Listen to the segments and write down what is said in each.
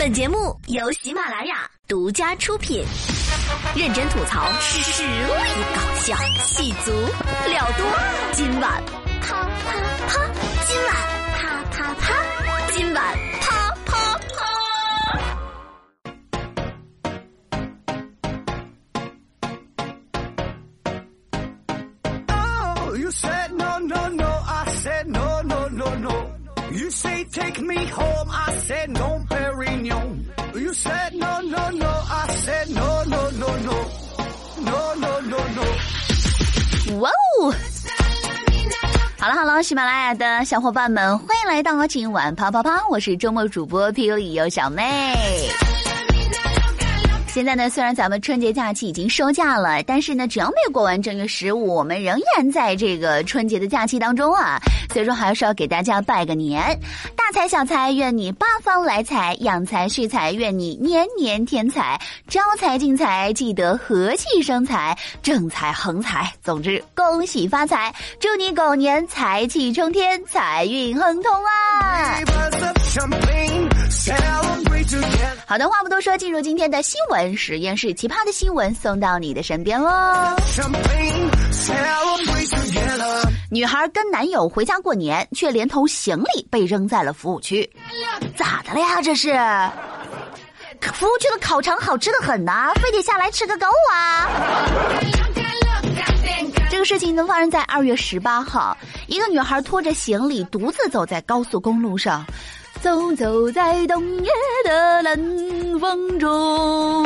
本节目由喜马拉雅独家出品，认真吐槽，实力搞笑，戏足料多。今晚啪啪啪，今晚啪啪啪，今晚 You say take me home, I said no, Perignon. You said no, no, no, I said no, no, no, no, no, no, no, no. 哇哦！好了好了，喜马拉雅的小伙伴们，欢迎来到今晚啪啪啪！我是周末主播霹雳游小妹。现在呢，虽然咱们春节假期已经收假了，但是呢，只要没过完正月十五，我们仍然在这个春节的假期当中啊。所以说，还是要给大家拜个年，大财小财，愿你八方来财；养财蓄财，愿你年年添财；招财进财，记得和气生财，正财横财。总之，恭喜发财，祝你狗年财气冲天，财运亨通啊！好的，话不多说，进入今天的新闻实验室，奇葩的新闻送到你的身边喽。女孩跟男友回家过年，却连同行李被扔在了服务区，咋的了呀？这是？服务区的烤肠好吃的很呐，非得下来吃个够啊！这个事情呢，发生在二月十八号，一个女孩拖着行李独自走在高速公路上。走走在冬夜的冷风中，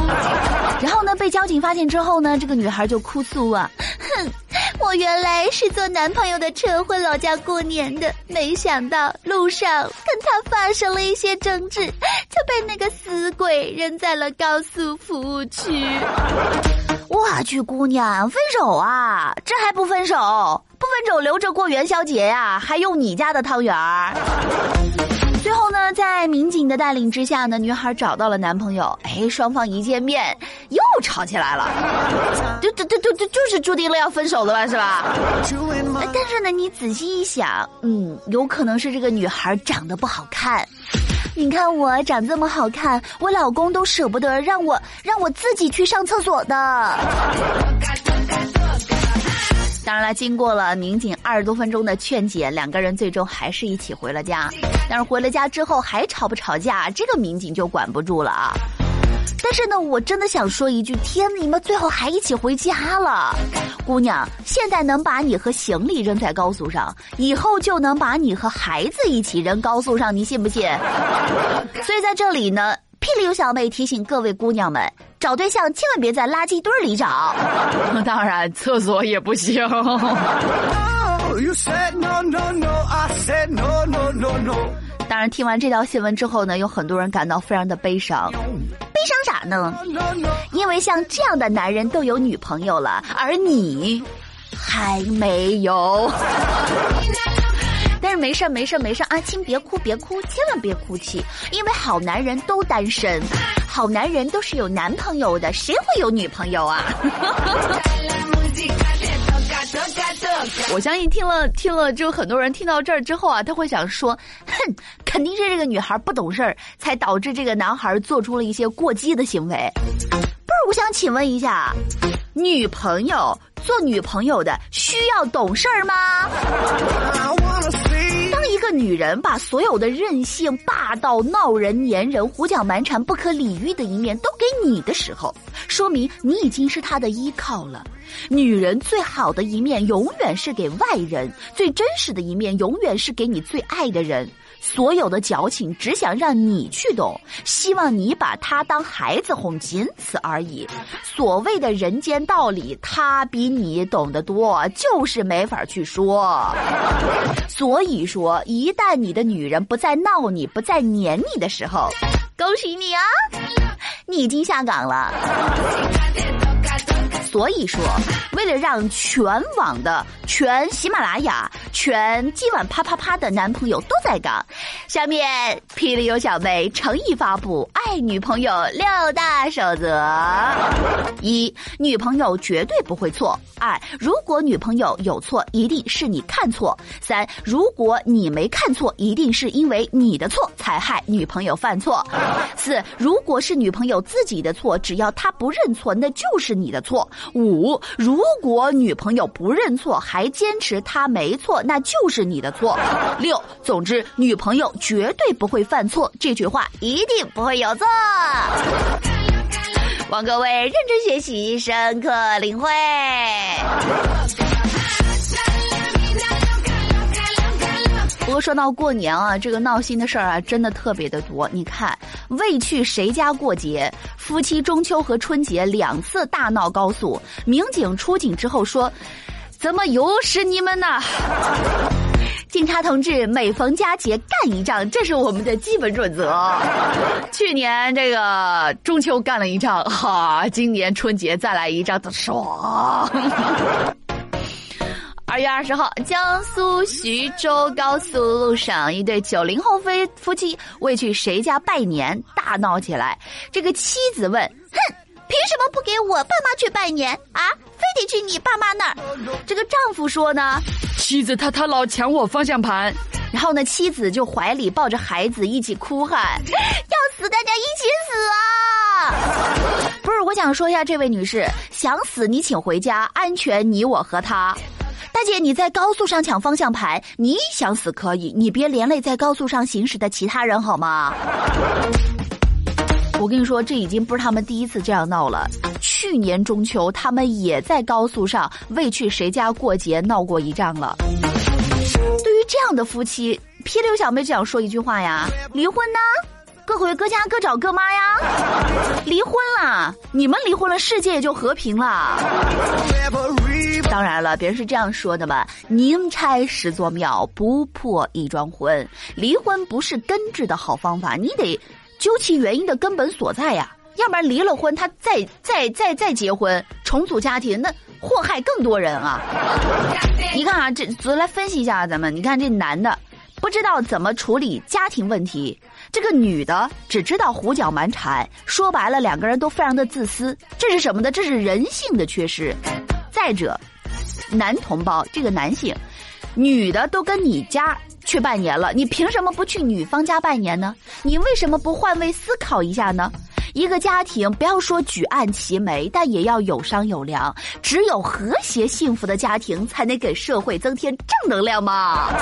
然后呢，被交警发现之后呢，这个女孩就哭诉啊，哼，我原来是坐男朋友的车回老家过年的，没想到路上跟他发生了一些争执，就被那个死鬼扔在了高速服务区。我去，姑娘，分手啊？这还不分手？不分手留着过元宵节呀？还用你家的汤圆儿？最后呢，在民警的带领之下呢，女孩找到了男朋友。哎，双方一见面又吵起来了，就就就就就就是注定了要分手的了，是吧？但是呢，你仔细一想，嗯，有可能是这个女孩长得不好看。你看我长这么好看，我老公都舍不得让我让我自己去上厕所的。当然了，经过了民警二十多分钟的劝解，两个人最终还是一起回了家。但是回了家之后还吵不吵架，这个民警就管不住了啊！但是呢，我真的想说一句：天，你们最后还一起回家了，姑娘，现在能把你和行李扔在高速上，以后就能把你和孩子一起扔高速上，你信不信？所以在这里呢，霹雳有小妹提醒各位姑娘们。找对象千万别在垃圾堆里找，当然厕所也不行。当然，听完这条新闻之后呢，有很多人感到非常的悲伤。悲伤啥呢？因为像这样的男人都有女朋友了，而你还没有。没事没事没事阿青别哭别哭，千万别哭泣，因为好男人都单身，好男人都是有男朋友的，谁会有女朋友啊？我相信听了听了，就很多人听到这儿之后啊，他会想说，哼，肯定是这个女孩不懂事儿，才导致这个男孩做出了一些过激的行为。不是，我想请问一下，女朋友做女朋友的需要懂事儿吗？个女人把所有的任性、霸道、闹人、粘人、胡搅蛮缠、不可理喻的一面都给你的时候，说明你已经是她的依靠了。女人最好的一面永远是给外人，最真实的一面永远是给你最爱的人。所有的矫情只想让你去懂，希望你把他当孩子哄，仅此而已。所谓的人间道理，他比你懂得多，就是没法去说。所以说，一旦你的女人不再闹你，不再黏你的时候，恭喜你啊，你已经下岗了。所以说，为了让全网的、全喜马拉雅、全今晚啪啪啪的男朋友都在岗，下面霹雳有小妹诚意发布爱女朋友六大守则：一、女朋友绝对不会错；二、如果女朋友有错，一定是你看错；三、如果你没看错，一定是因为你的错才害女朋友犯错；四、如果是女朋友自己的错，只要她不认错，那就是你的错。五，如果女朋友不认错，还坚持她没错，那就是你的错。六，总之，女朋友绝对不会犯错，这句话一定不会有错。望各位认真学习，深刻领会。不过说到过年啊，这个闹心的事儿啊，真的特别的多。你看，为去谁家过节，夫妻中秋和春节两次大闹高速。民警出警之后说：“怎么又是你们呢？” 警察同志，每逢佳节干一仗，这是我们的基本准则。去年这个中秋干了一仗，哈，今年春节再来一仗，爽。二月二十号，江苏徐州高速路上，一对九零后夫夫妻为去谁家拜年大闹起来。这个妻子问：“哼，凭什么不给我爸妈去拜年啊？非得去你爸妈那儿？”这个丈夫说呢：“妻子她她老抢我方向盘。”然后呢，妻子就怀里抱着孩子一起哭喊：“要死，大家一起死啊！”不是，我想说一下，这位女士，想死你请回家，安全你我和他。大姐，你在高速上抢方向盘，你想死可以，你别连累在高速上行驶的其他人好吗？我跟你说，这已经不是他们第一次这样闹了。去年中秋，他们也在高速上为去谁家过节闹过一仗了。对于这样的夫妻，霹雳小妹只想说一句话呀：离婚呢？各回各家，各找各妈呀！离婚了，你们离婚了，世界也就和平了。当然了，别人是这样说的吧：宁拆十座庙，不破一桩婚。离婚不是根治的好方法，你得究其原因的根本所在呀。要不然离了婚，他再再再再结婚，重组家庭，那祸害更多人啊！你看啊，这咱来分析一下，咱们你看这男的不知道怎么处理家庭问题，这个女的只知道胡搅蛮缠，说白了，两个人都非常的自私。这是什么呢？这是人性的缺失。再者。男同胞，这个男性，女的都跟你家去拜年了，你凭什么不去女方家拜年呢？你为什么不换位思考一下呢？一个家庭不要说举案齐眉，但也要有商有量。只有和谐幸福的家庭，才能给社会增添正能量嘛。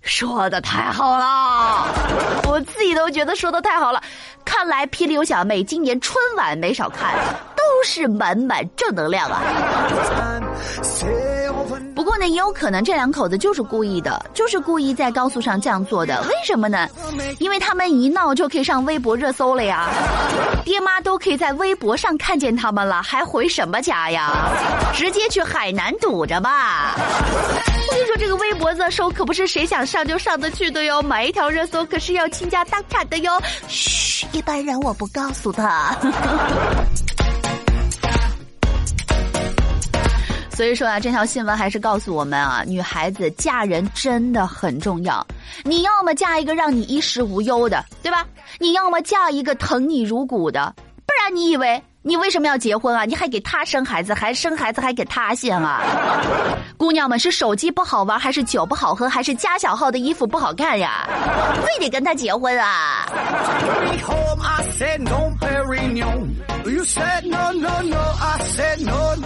说的太好了，我自己都觉得说的太好了。看来霹雳有小妹今年春晚没少看。是满满正能量啊！不过呢，也有可能这两口子就是故意的，就是故意在高速上这样做的。为什么呢？因为他们一闹就可以上微博热搜了呀，爹妈都可以在微博上看见他们了，还回什么家呀？直接去海南堵着吧！我跟你说，这个微博热搜可不是谁想上就上得去的哟，买一条热搜可是要倾家荡产的哟。嘘，一般人我不告诉他。所以说啊，这条新闻还是告诉我们啊，女孩子嫁人真的很重要。你要么嫁一个让你衣食无忧的，对吧？你要么嫁一个疼你如骨的，你以为？你为什么要结婚啊？你还给他生孩子，还生孩子还给他献啊？姑娘们是手机不好玩，还是酒不好喝，还是加小号的衣服不好看呀？非得跟他结婚啊？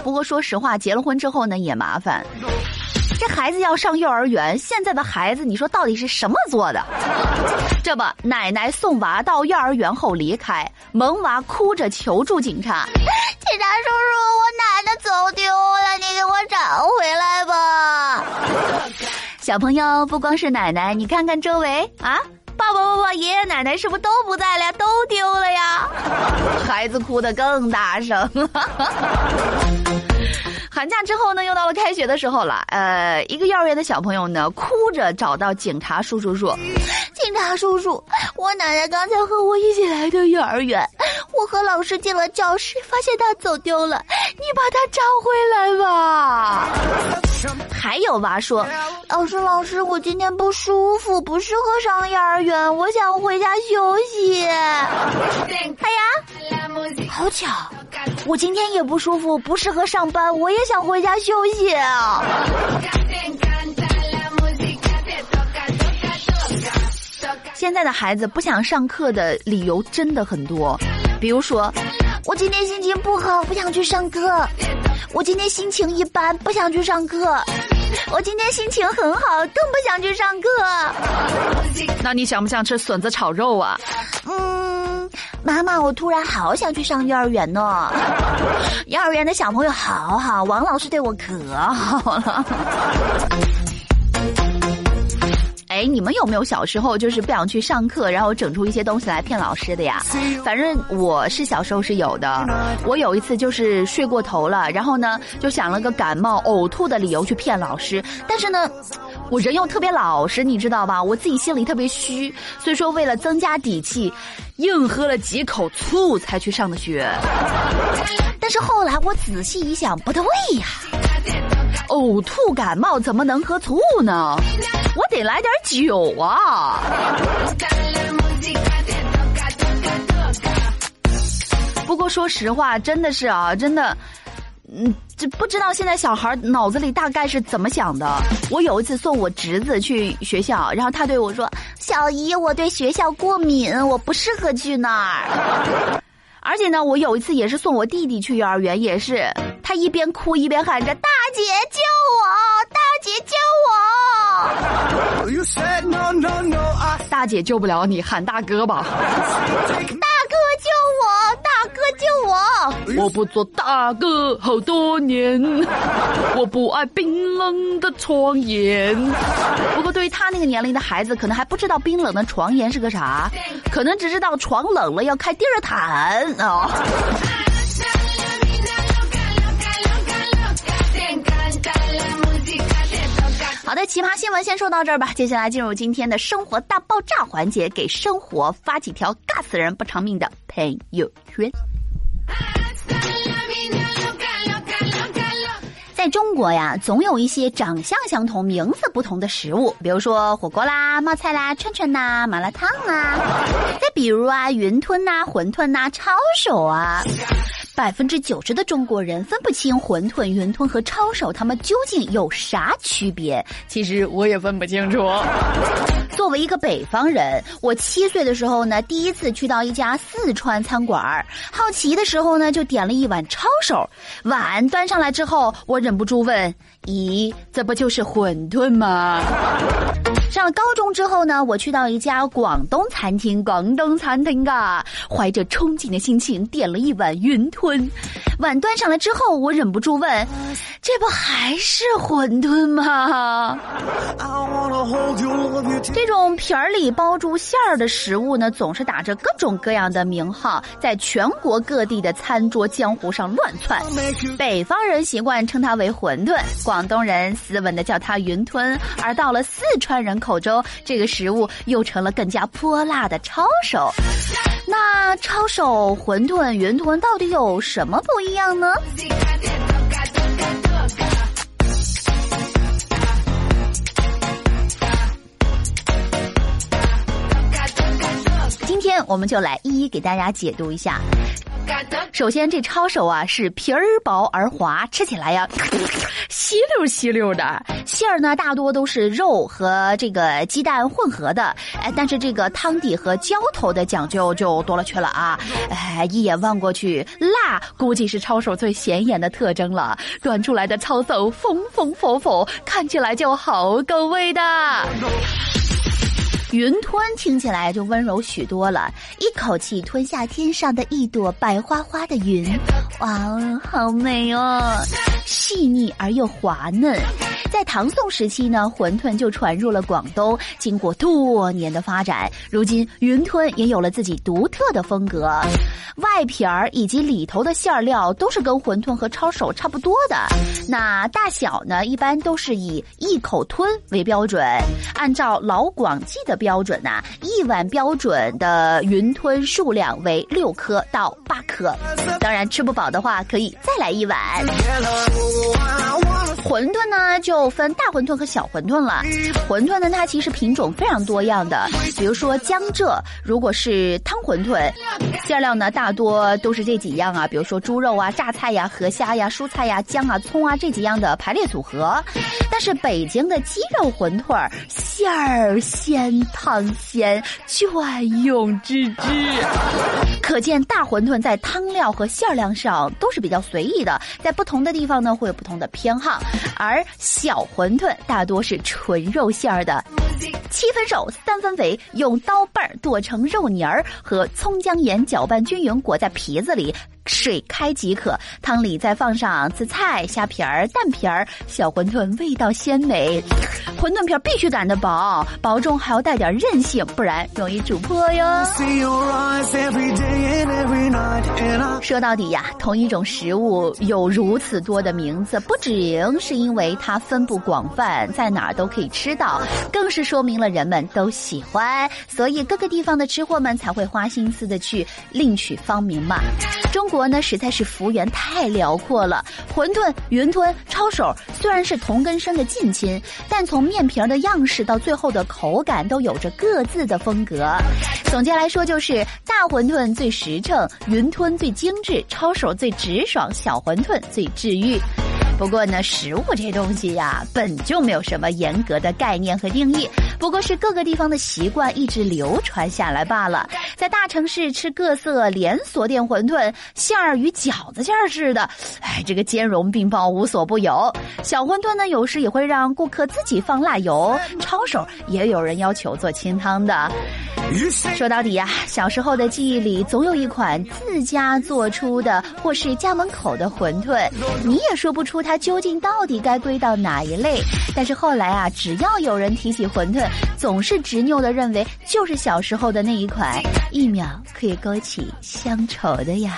不过说实话，结了婚之后呢也麻烦。这孩子要上幼儿园，现在的孩子，你说到底是什么做的？这不，奶奶送娃到幼儿园后离开，萌娃哭着求助警察：“ 警察叔叔，我奶奶走丢了，你给我找回来吧。”小朋友，不光是奶奶，你看看周围啊，爸爸妈妈、爷爷奶奶是不是都不在了？都丢了呀？孩子哭得更大声了。寒假之后呢，又到了开学的时候了。呃，一个幼儿园的小朋友呢，哭着找到警察叔叔说：“警察叔叔，我奶奶刚才和我一起来的幼儿园，我和老师进了教室，发现她走丢了，你把她找回来吧。还有娃说，老师老师，我今天不舒服，不适合上幼儿园，我想回家休息。哎呀，好巧，我今天也不舒服，不适合上班，我也想回家休息。现在的孩子不想上课的理由真的很多，比如说，我今天心情不好，不想去上课；我今天心情一般，不想去上课；我今天心情很好，更不想去上课。那你想不想吃笋子炒肉啊？嗯，妈妈，我突然好想去上幼儿园呢。幼儿园的小朋友好好，王老师对我可好了。哎，你们有没有小时候就是不想去上课，然后整出一些东西来骗老师的呀？反正我是小时候是有的。我有一次就是睡过头了，然后呢就想了个感冒呕吐的理由去骗老师，但是呢，我人又特别老实，你知道吧？我自己心里特别虚，所以说为了增加底气，硬喝了几口醋才去上的学。但是后来我仔细一想，不对呀，呕吐感冒怎么能喝醋呢？我得来点酒啊！不过说实话，真的是啊，真的，嗯，这不知道现在小孩脑子里大概是怎么想的。我有一次送我侄子去学校，然后他对我说：“小姨，我对学校过敏，我不适合去那儿。”而且呢，我有一次也是送我弟弟去幼儿园，也是他一边哭一边喊着：“大姐救我！大姐救我！” You said no, no, no, I 大姐救不了你，喊大哥吧。大哥救我！大哥救我！我不做大哥好多年，我不爱冰冷的床沿。不过对于他那个年龄的孩子，可能还不知道冰冷的床沿是个啥，可能只知道床冷了要开地儿毯哦。好的，奇葩新闻先说到这儿吧。接下来进入今天的生活大爆炸环节，给生活发几条尬死人不偿命的朋友圈。在中国呀，总有一些长相相同、名字不同的食物，比如说火锅啦、冒菜啦、串串呐、麻辣烫啊，再比如啊，云吞呐、馄饨呐、抄手啊。百分之九十的中国人分不清馄饨、云吞和抄手，他们究竟有啥区别？其实我也分不清楚。作为一个北方人，我七岁的时候呢，第一次去到一家四川餐馆，好奇的时候呢，就点了一碗抄手。碗端上来之后，我忍不住问：“咦，这不就是馄饨吗？” 上了高中之后呢，我去到一家广东餐厅，广东餐厅啊，怀着憧憬的心情点了一碗云吞。碗端上来之后，我忍不住问：“这不还是馄饨吗？”这种皮儿里包住馅儿的食物呢，总是打着各种各样的名号，在全国各地的餐桌江湖上乱窜。北方人习惯称它为馄饨，广东人斯文的叫它云吞，而到了四川人口中，这个食物又成了更加泼辣的抄手。那抄手、馄饨、云吞到底有什么不一样呢？今天我们就来一一给大家解读一下。首先，这抄手啊是皮儿薄而滑，吃起来呀 稀溜稀溜的。馅儿呢大多都是肉和这个鸡蛋混合的，哎，但是这个汤底和浇头的讲究就多了去了啊！哎，一眼望过去，辣估计是抄手最显眼的特征了。端出来的抄手风风火火，看起来就好够味的。云吞听起来就温柔许多了，一口气吞下天上的一朵白花花的云，哇哦，好美哦！细腻而又滑嫩，在唐宋时期呢，馄饨就传入了广东，经过多年的发展，如今云吞也有了自己独特的风格。外皮儿以及里头的馅料都是跟馄饨和抄手差不多的，那大小呢，一般都是以一口吞为标准。按照老广记的标准呢，一碗标准的云吞数量为六颗到八颗。当然吃不饱的话，可以再来一碗。馄饨呢，就分大馄饨和小馄饨了。馄饨呢，它其实品种非常多样的，比如说江浙，如果是汤馄饨，馅料呢大多都是这几样啊，比如说猪肉啊、榨菜呀、河虾呀、蔬菜呀、姜啊、葱啊这几样的排列组合。但是北京的鸡肉馄饨，馅儿鲜，汤鲜，隽永之至。可见大馄饨在汤料和馅料上都是比较随意的，在不同的地方呢会有不同的偏好。而小馄饨大多是纯肉馅儿的，七分瘦，三分肥，用刀背儿剁成肉泥儿，和葱姜盐搅拌均匀，裹在皮子里，水开即可。汤里再放上紫菜、虾皮儿、蛋皮儿，小馄饨味道鲜美。馄饨皮儿必须擀得薄，薄中还要带点韧性，不然容易煮破哟。说到底呀，同一种食物有如此多的名字，不只是因为它分布广泛，在哪儿都可以吃到，更是说明了人们都喜欢，所以各个地方的吃货们才会花心思的去另取芳名嘛。中国国呢，实在是幅员太辽阔了，馄饨、云吞、抄手虽然是同根生的近亲，但从面皮的样式到最后的口感都有着各自的风格。总结来说，就是大馄饨最实诚，云吞最精致，抄手最直爽，小馄饨最治愈。不过呢，食物这东西呀，本就没有什么严格的概念和定义，不过是各个地方的习惯一直流传下来罢了。在大城市吃各色连锁店馄饨，馅儿与饺子馅儿似的，哎，这个兼容并包无所不有。小馄饨呢，有时也会让顾客自己放辣油，抄手也有人要求做清汤的。说到底呀、小时候的记忆里总有一款自家做出的或是家门口的馄饨，你也说不出它究竟到底该归到哪一类。但是后来啊，只要有人提起馄饨，总是执拗的认为就是小时候的那一款，一秒可以勾起乡愁的呀。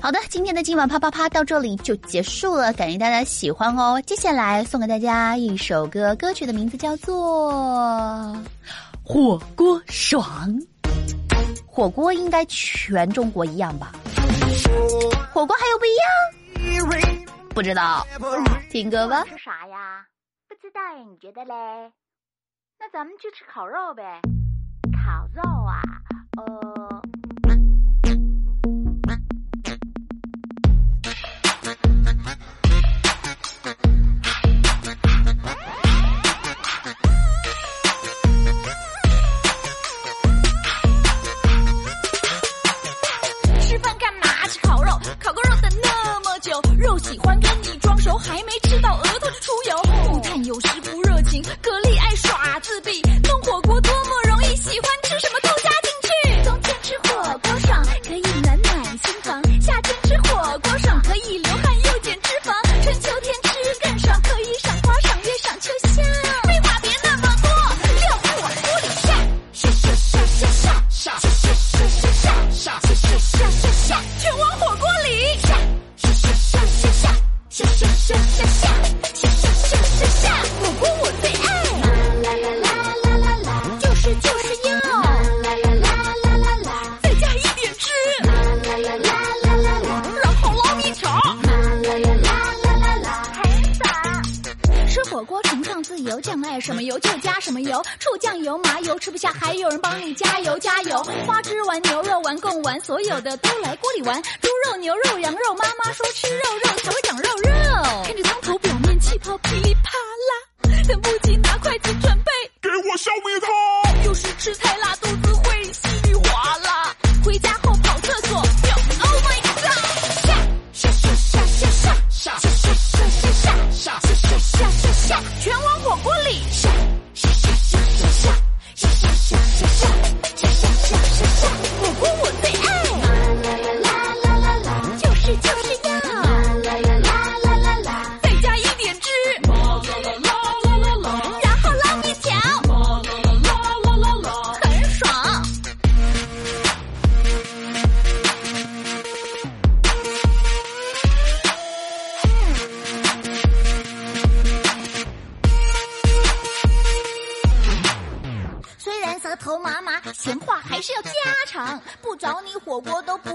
好的，今天的今晚啪啪啪到这里就结束了，感谢大家喜欢哦。接下来送给大家一首歌，歌曲的名字叫做《火锅爽》。火锅应该全中国一样吧？火锅还有不一样？不知道，听歌吧。吃啥呀？不知道哎，你觉得嘞？那咱们去吃烤肉呗。烤肉啊，呃，油，醋酱油、麻油吃不下，还有人帮你加油加油。花枝丸、牛肉丸、贡丸，所有的都来锅里玩。猪肉、牛肉、羊肉，妈妈说吃肉肉才会长肉肉。看着汤头表面气泡噼里啪啦，等不及拿筷子准备。给我消灭它！就是吃太辣，我都不